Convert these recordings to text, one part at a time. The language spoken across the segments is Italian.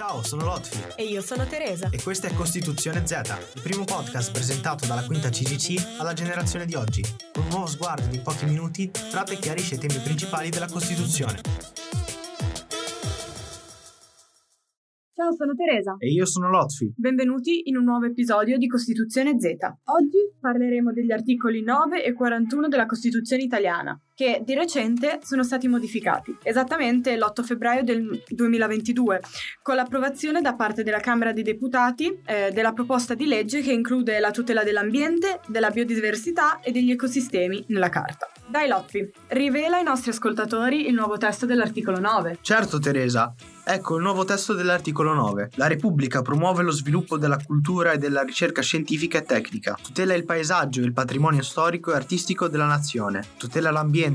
Ciao, sono Lotfi E io sono Teresa. e questa è Costituzione Z, il primo podcast presentato dalla quinta CGC alla generazione di oggi, con un nuovo sguardo di pochi minuti tratta e chiarisce i temi principali della Costituzione. Ciao, sono Teresa. E io sono Lotfi. Benvenuti in un nuovo episodio di Costituzione Z. Oggi parleremo degli articoli 9 e 41 della Costituzione italiana, che di recente sono stati modificati, esattamente l'8 febbraio del 2022, con l'approvazione da parte della Camera dei Deputati eh, della proposta di legge che include la tutela dell'ambiente, della biodiversità e degli ecosistemi nella Carta. Dai Lotfi, rivela ai nostri ascoltatori il nuovo testo dell'articolo 9. Certo, Teresa. Ecco il nuovo testo dell'articolo 9. La Repubblica promuove lo sviluppo della cultura e della ricerca scientifica e tecnica, tutela il paesaggio e il patrimonio storico e artistico della nazione, tutela l'ambiente,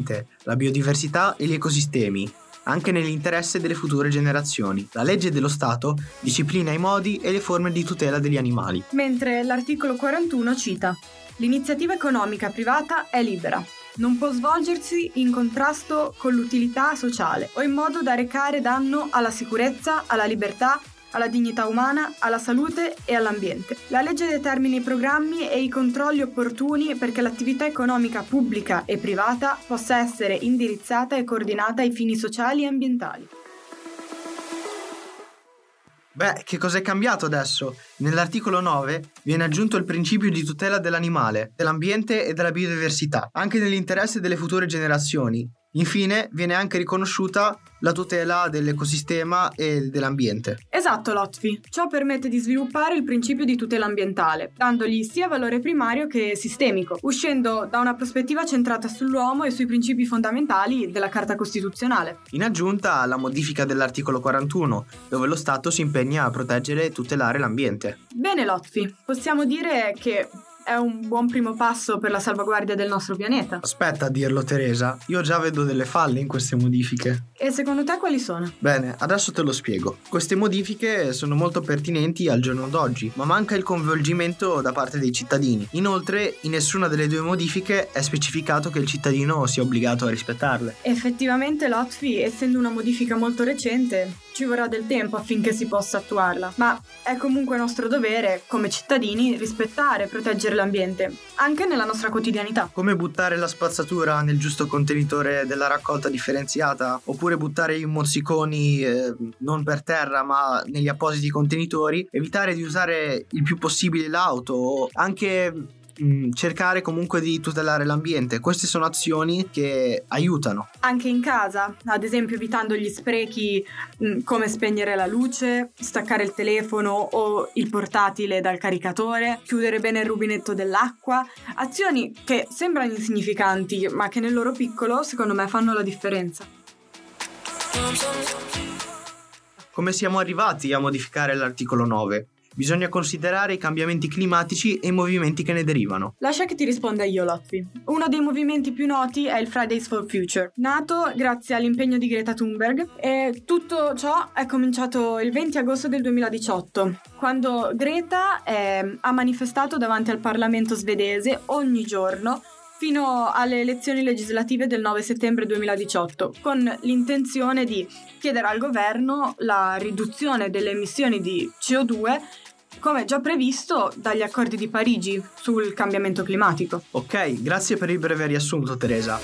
la biodiversità e gli ecosistemi, anche nell'interesse delle future generazioni. La legge dello Stato disciplina i modi e le forme di tutela degli animali. Mentre l'articolo 41 cita L'iniziativa economica privata è libera. Non può svolgersi in contrasto con l'utilità sociale o in modo da recare danno alla sicurezza, alla libertà, alla dignità umana, alla salute e all'ambiente. La legge determina i programmi e i controlli opportuni perché l'attività economica pubblica e privata possa essere indirizzata e coordinata ai fini sociali e ambientali. Beh, che cos'è cambiato adesso? Nell'articolo 9 viene aggiunto il principio di tutela dell'animale, dell'ambiente e della biodiversità, anche nell'interesse delle future generazioni. Infine viene anche riconosciuta la tutela dell'ecosistema e dell'ambiente. Esatto, Lotfi. Ciò permette di sviluppare il principio di tutela ambientale, dandogli sia valore primario che sistemico, uscendo da una prospettiva centrata sull'uomo e sui principi fondamentali della Carta Costituzionale. In aggiunta alla modifica dell'articolo 41, dove lo Stato si impegna a proteggere e tutelare l'ambiente. Bene, Lotfi, possiamo dire che è un buon primo passo per la salvaguardia del nostro pianeta. Aspetta a dirlo Teresa, io già vedo delle falle in queste modifiche. E secondo te quali sono? Bene, adesso te lo spiego. Queste modifiche sono molto pertinenti al giorno d'oggi, ma manca il coinvolgimento da parte dei cittadini. Inoltre, in nessuna delle due modifiche è specificato che il cittadino sia obbligato a rispettarle. Effettivamente, Lotfi, essendo una modifica molto recente, ci vorrà del tempo affinché si possa attuarla, ma è comunque nostro dovere, come cittadini, rispettare e proteggere l'ambiente, anche nella nostra quotidianità. Come buttare la spazzatura nel giusto contenitore della raccolta differenziata? Oppure buttare i mozziconi eh, non per terra ma negli appositi contenitori? Evitare di usare il più possibile l'auto? Anche mh, cercare comunque di tutelare l'ambiente. Queste sono azioni che aiutano. Anche in casa, ad esempio evitando gli sprechi mh, come spegnere la luce, staccare il telefono o il portatile dal caricatore, chiudere bene il rubinetto dell'acqua, azioni che sembrano insignificanti ma che nel loro piccolo secondo me fanno la differenza. Come siamo arrivati a modificare l'articolo 9? Bisogna considerare i cambiamenti climatici e i movimenti che ne derivano. Lascia che ti risponda io, Lotfi. Uno dei movimenti più noti è il Fridays for Future, nato grazie all'impegno di Greta Thunberg e tutto ciò è cominciato il 20 agosto del 2018, quando Greta eh, ha manifestato davanti al Parlamento svedese ogni giorno fino alle elezioni legislative del 9 settembre 2018, con l'intenzione di chiedere al governo la riduzione delle emissioni di CO2 come già previsto dagli accordi di Parigi sul cambiamento climatico. Ok, grazie per il breve riassunto Teresa.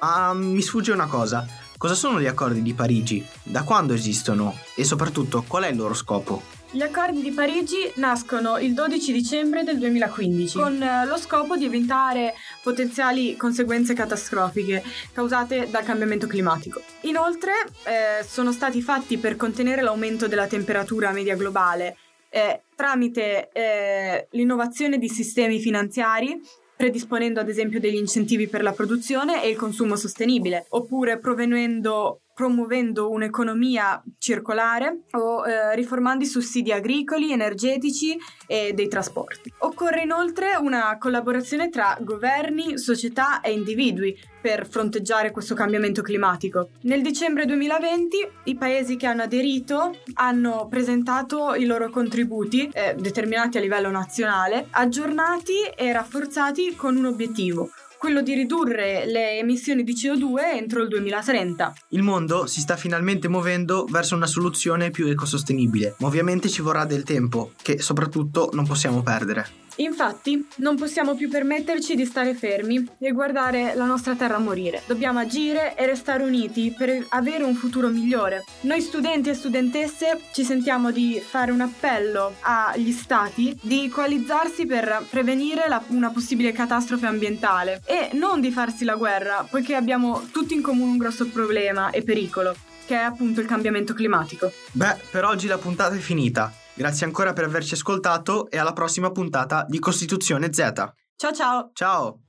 Ah, mi sfugge una cosa. Cosa sono gli accordi di Parigi? Da quando esistono? E soprattutto qual è il loro scopo? Gli accordi di Parigi nascono il 12 dicembre del 2015 con eh, lo scopo di evitare potenziali conseguenze catastrofiche causate dal cambiamento climatico. Inoltre eh, sono stati fatti per contenere l'aumento della temperatura media globale eh, tramite eh, l'innovazione di sistemi finanziari predisponendo ad esempio degli incentivi per la produzione e il consumo sostenibile, oppure provenendo promuovendo un'economia circolare o eh, riformando i sussidi agricoli, energetici e dei trasporti. Occorre inoltre una collaborazione tra governi, società e individui per fronteggiare questo cambiamento climatico. Nel dicembre 2020 i paesi che hanno aderito hanno presentato i loro contributi, eh, determinati a livello nazionale, aggiornati e rafforzati con un obiettivo, quello di ridurre le emissioni di CO2 entro il 2030. Il mondo si sta finalmente muovendo verso una soluzione più ecosostenibile, ma ovviamente ci vorrà del tempo, che soprattutto non possiamo perdere. Infatti, non possiamo più permetterci di stare fermi e guardare la nostra terra morire. Dobbiamo agire e restare uniti per avere un futuro migliore. Noi studenti e studentesse ci sentiamo di fare un appello agli stati di coalizzarsi per prevenire la, una possibile catastrofe ambientale e non di farsi la guerra, poiché abbiamo tutti in comune un grosso problema e pericolo, che è appunto il cambiamento climatico. Beh, per oggi la puntata è finita. Grazie ancora per averci ascoltato e alla prossima puntata di Costituzione Z. Ciao ciao! Ciao!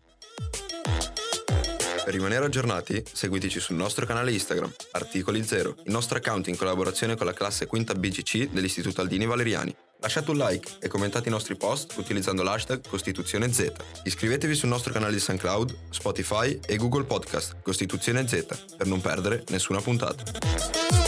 Per rimanere aggiornati, seguiteci sul nostro canale Instagram, Articoli Zero, il nostro account in collaborazione con la classe quinta BGC dell'Istituto Aldini Valeriani. Lasciate un like e commentate i nostri post utilizzando l'hashtag Costituzione Z. Iscrivetevi sul nostro canale di SoundCloud, Spotify e Google Podcast Costituzione Z per non perdere nessuna puntata.